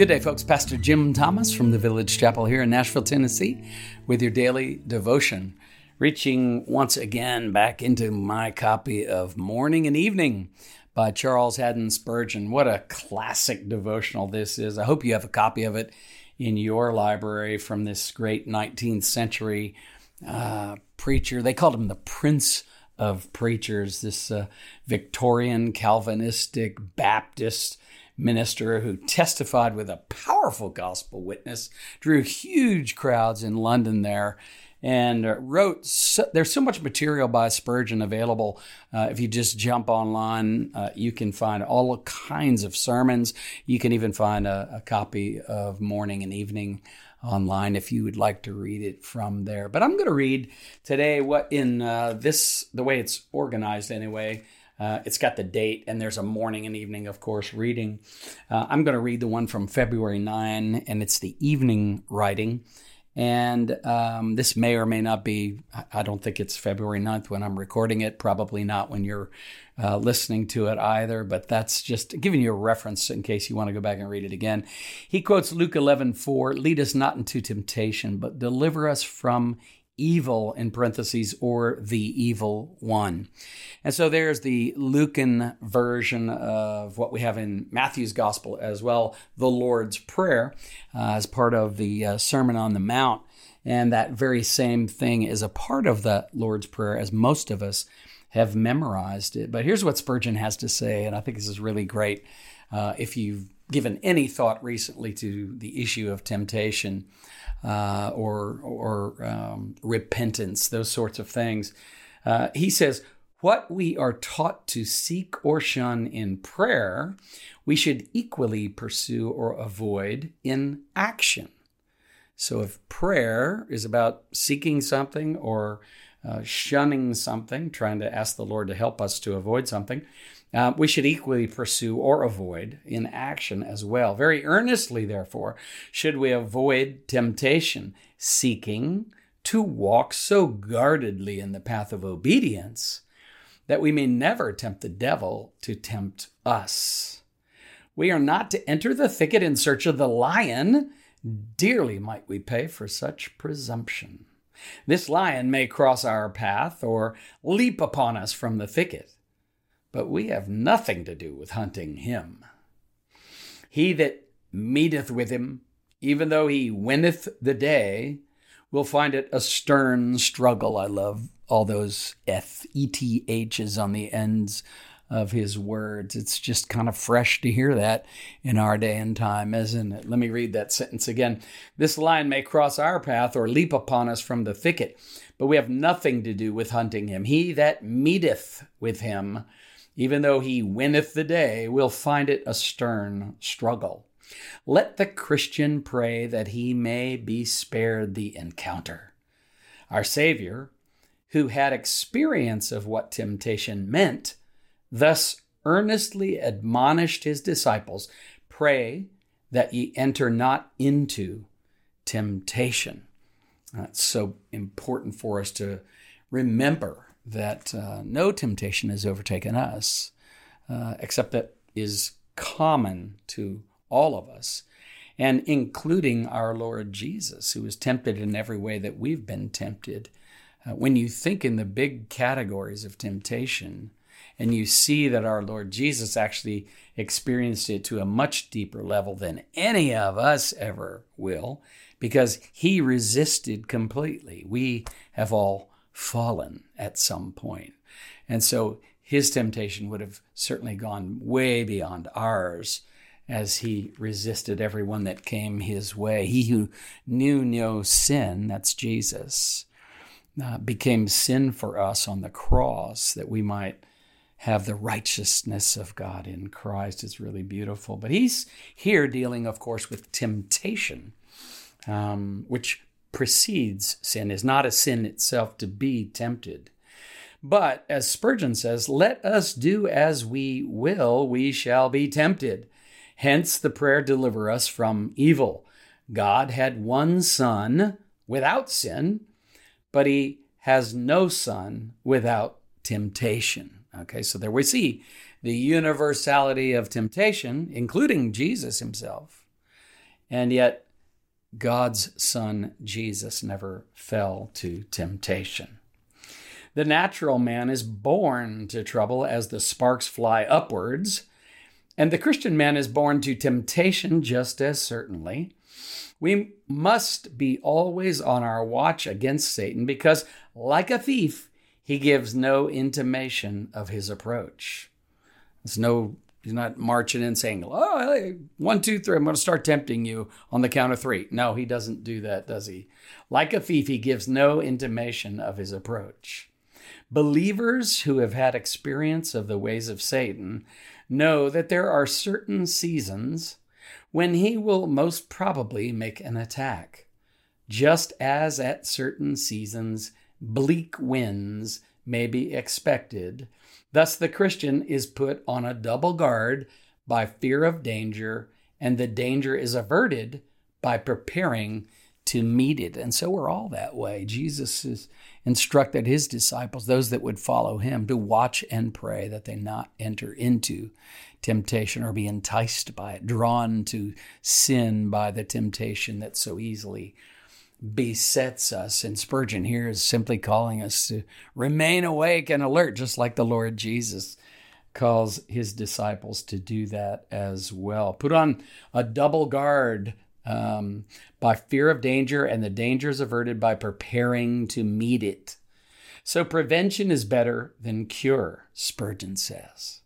Good day, folks. Pastor Jim Thomas from the Village Chapel here in Nashville, Tennessee, with your daily devotion. Reaching once again back into my copy of Morning and Evening by Charles Haddon Spurgeon. What a classic devotional this is. I hope you have a copy of it in your library from this great 19th century uh, preacher. They called him the Prince of Preachers, this uh, Victorian Calvinistic Baptist minister who testified with a powerful gospel witness, drew huge crowds in London there, and wrote. So, there's so much material by Spurgeon available. Uh, if you just jump online, uh, you can find all kinds of sermons. You can even find a, a copy of Morning and Evening online if you would like to read it from there. But I'm going to read today what in uh, this the way it's organized anyway. Uh, it's got the date, and there's a morning and evening, of course, reading. Uh, I'm going to read the one from February 9, and it's the evening writing. And um, this may or may not be, I don't think it's February 9th when I'm recording it, probably not when you're uh, listening to it either, but that's just giving you a reference in case you want to go back and read it again. He quotes Luke 11 4, lead us not into temptation, but deliver us from evil in parentheses or the evil one. And so there's the Lucan version of what we have in Matthew's gospel as well, the Lord's Prayer, uh, as part of the uh, Sermon on the Mount. And that very same thing is a part of the Lord's Prayer, as most of us have memorized it. But here's what Spurgeon has to say, and I think this is really great. Uh, if you've given any thought recently to the issue of temptation, uh, or or um, repentance, those sorts of things. Uh, he says, what we are taught to seek or shun in prayer, we should equally pursue or avoid in action. So if prayer is about seeking something or uh, shunning something, trying to ask the Lord to help us to avoid something, uh, we should equally pursue or avoid in action as well. Very earnestly, therefore, should we avoid temptation, seeking to walk so guardedly in the path of obedience that we may never tempt the devil to tempt us. We are not to enter the thicket in search of the lion. Dearly might we pay for such presumption. This lion may cross our path or leap upon us from the thicket but we have nothing to do with hunting him. He that meeteth with him, even though he winneth the day, will find it a stern struggle. I love all those F E T H's on the ends of his words. It's just kind of fresh to hear that in our day and time, isn't it? Let me read that sentence again. This lion may cross our path or leap upon us from the thicket, but we have nothing to do with hunting him. He that meeteth with him even though he winneth the day, will find it a stern struggle. Let the Christian pray that he may be spared the encounter. Our Savior, who had experience of what temptation meant, thus earnestly admonished his disciples pray that ye enter not into temptation. That's so important for us to remember that uh, no temptation has overtaken us, uh, except that is common to all of us, and including our Lord Jesus, who was tempted in every way that we've been tempted. Uh, when you think in the big categories of temptation, and you see that our Lord Jesus actually experienced it to a much deeper level than any of us ever will, because he resisted completely. We have all fallen at some point. And so his temptation would have certainly gone way beyond ours as he resisted everyone that came his way. He who knew no sin, that's Jesus, uh, became sin for us on the cross that we might have the righteousness of God in Christ. It's really beautiful. But he's here dealing, of course, with temptation, um, which precedes sin, is not a sin itself to be tempted. But as Spurgeon says, let us do as we will, we shall be tempted. Hence the prayer, deliver us from evil. God had one son without sin, but he has no son without temptation. Okay, so there we see the universality of temptation, including Jesus himself. And yet, God's Son Jesus never fell to temptation. The natural man is born to trouble as the sparks fly upwards, and the Christian man is born to temptation just as certainly. We must be always on our watch against Satan because, like a thief, he gives no intimation of his approach. There's no He's not marching in saying, "Oh, one, two, three. I'm going to start tempting you on the count of three. No, he doesn't do that, does he? Like a thief, he gives no intimation of his approach. Believers who have had experience of the ways of Satan know that there are certain seasons when he will most probably make an attack, just as at certain seasons bleak winds may be expected Thus, the Christian is put on a double guard by fear of danger, and the danger is averted by preparing to meet it. And so we're all that way. Jesus has instructed his disciples, those that would follow him, to watch and pray that they not enter into temptation or be enticed by it, drawn to sin by the temptation that so easily besets us. And Spurgeon here is simply calling us to remain awake and alert, just like the Lord Jesus calls his disciples to do that as well. Put on a double guard um, by fear of danger, and the danger is averted by preparing to meet it. So, prevention is better than cure, Spurgeon says.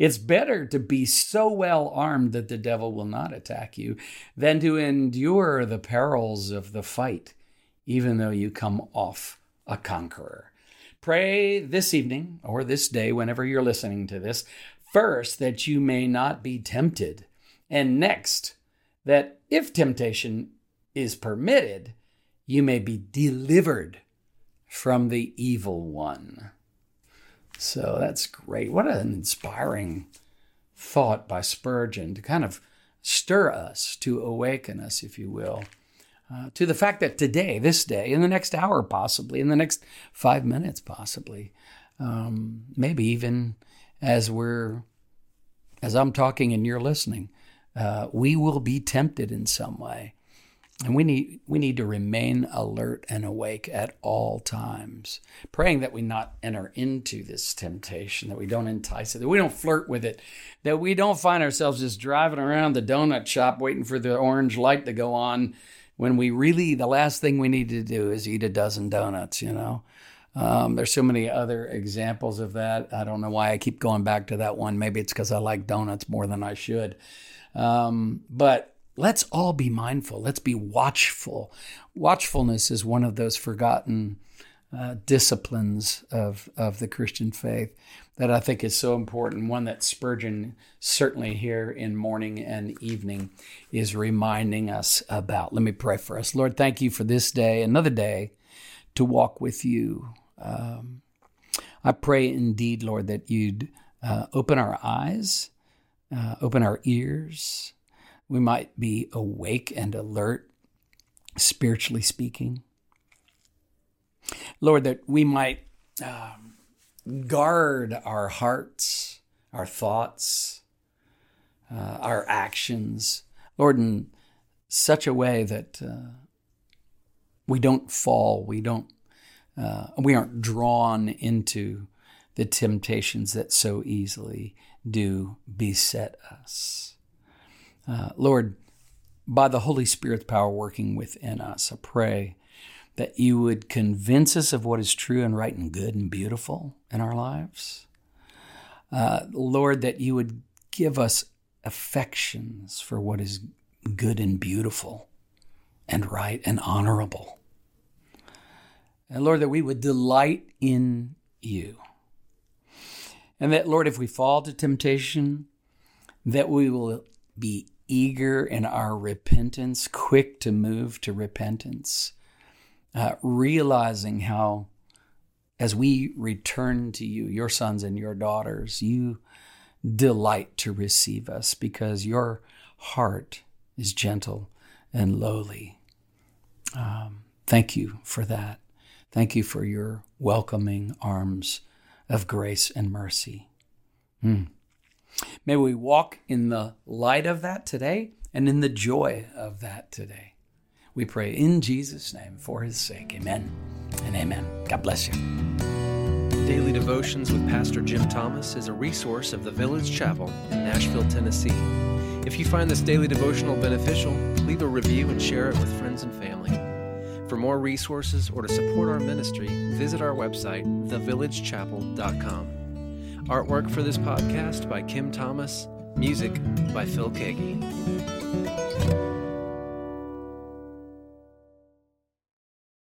It's better to be so well armed that the devil will not attack you than to endure the perils of the fight, even though you come off a conqueror. Pray this evening or this day, whenever you're listening to this, first that you may not be tempted, and next that if temptation is permitted, you may be delivered from the evil one. So that's great. What an inspiring thought by Spurgeon to kind of stir us, to awaken us, if you will, uh, to the fact that today, this day, in the next hour, possibly, in the next five minutes, possibly, um, maybe even as we're, as I'm talking and you're listening, uh, we will be tempted in some way. And we need we need to remain alert and awake at all times, praying that we not enter into this temptation, that we don't entice it, that we don't flirt with it, that we don't find ourselves just driving around the donut shop waiting for the orange light to go on when we really the last thing we need to do is eat a dozen donuts, you know. Um, there's so many other examples of that. I don't know why I keep going back to that one. Maybe it's because I like donuts more than I should. Um, but let's all be mindful. Let's be watchful. Watchfulness is one of those forgotten uh, disciplines of, of the Christian faith that I think is so important. One that Spurgeon, certainly here in morning and evening, is reminding us about. Let me pray for us. Lord, thank you for this day, another day to walk with you. Um, I pray indeed, Lord, that you'd uh, open our eyes, uh, open our ears, we might be awake and alert, spiritually speaking. Lord, that we might um, guard our hearts, our thoughts, uh, our actions, Lord, in such a way that uh, we don't fall, we don't, uh, we aren't drawn into the temptations that so easily do beset us. Uh, Lord, by the Holy Spirit's power working within us, I pray that you would convince us of what is true and right and good and beautiful in our lives. Uh, Lord, that you would give us affections for what is good and beautiful and right and honorable. And Lord, that we would delight in you. And that, Lord, if we fall to temptation, that we will be eager in our repentance, quick to move to repentance, uh, realizing how, as we return to you, your sons and your daughters, you delight to receive us because your heart is gentle and lowly. Um, thank you for that. Thank you for your welcoming arms of grace and mercy. Mm. May we walk in the light of that today and in the joy of that today. We pray in Jesus' name for his sake. Amen and amen. God bless you. Daily Devotions with Pastor Jim Thomas is a resource of the Village Chapel in Nashville, Tennessee. If you find this daily devotional beneficial, leave a review and share it with friends and family. For more resources or to support our ministry, visit our website, thevillagechapel.com. Artwork for this podcast by Kim Thomas, music by Phil Keaggy.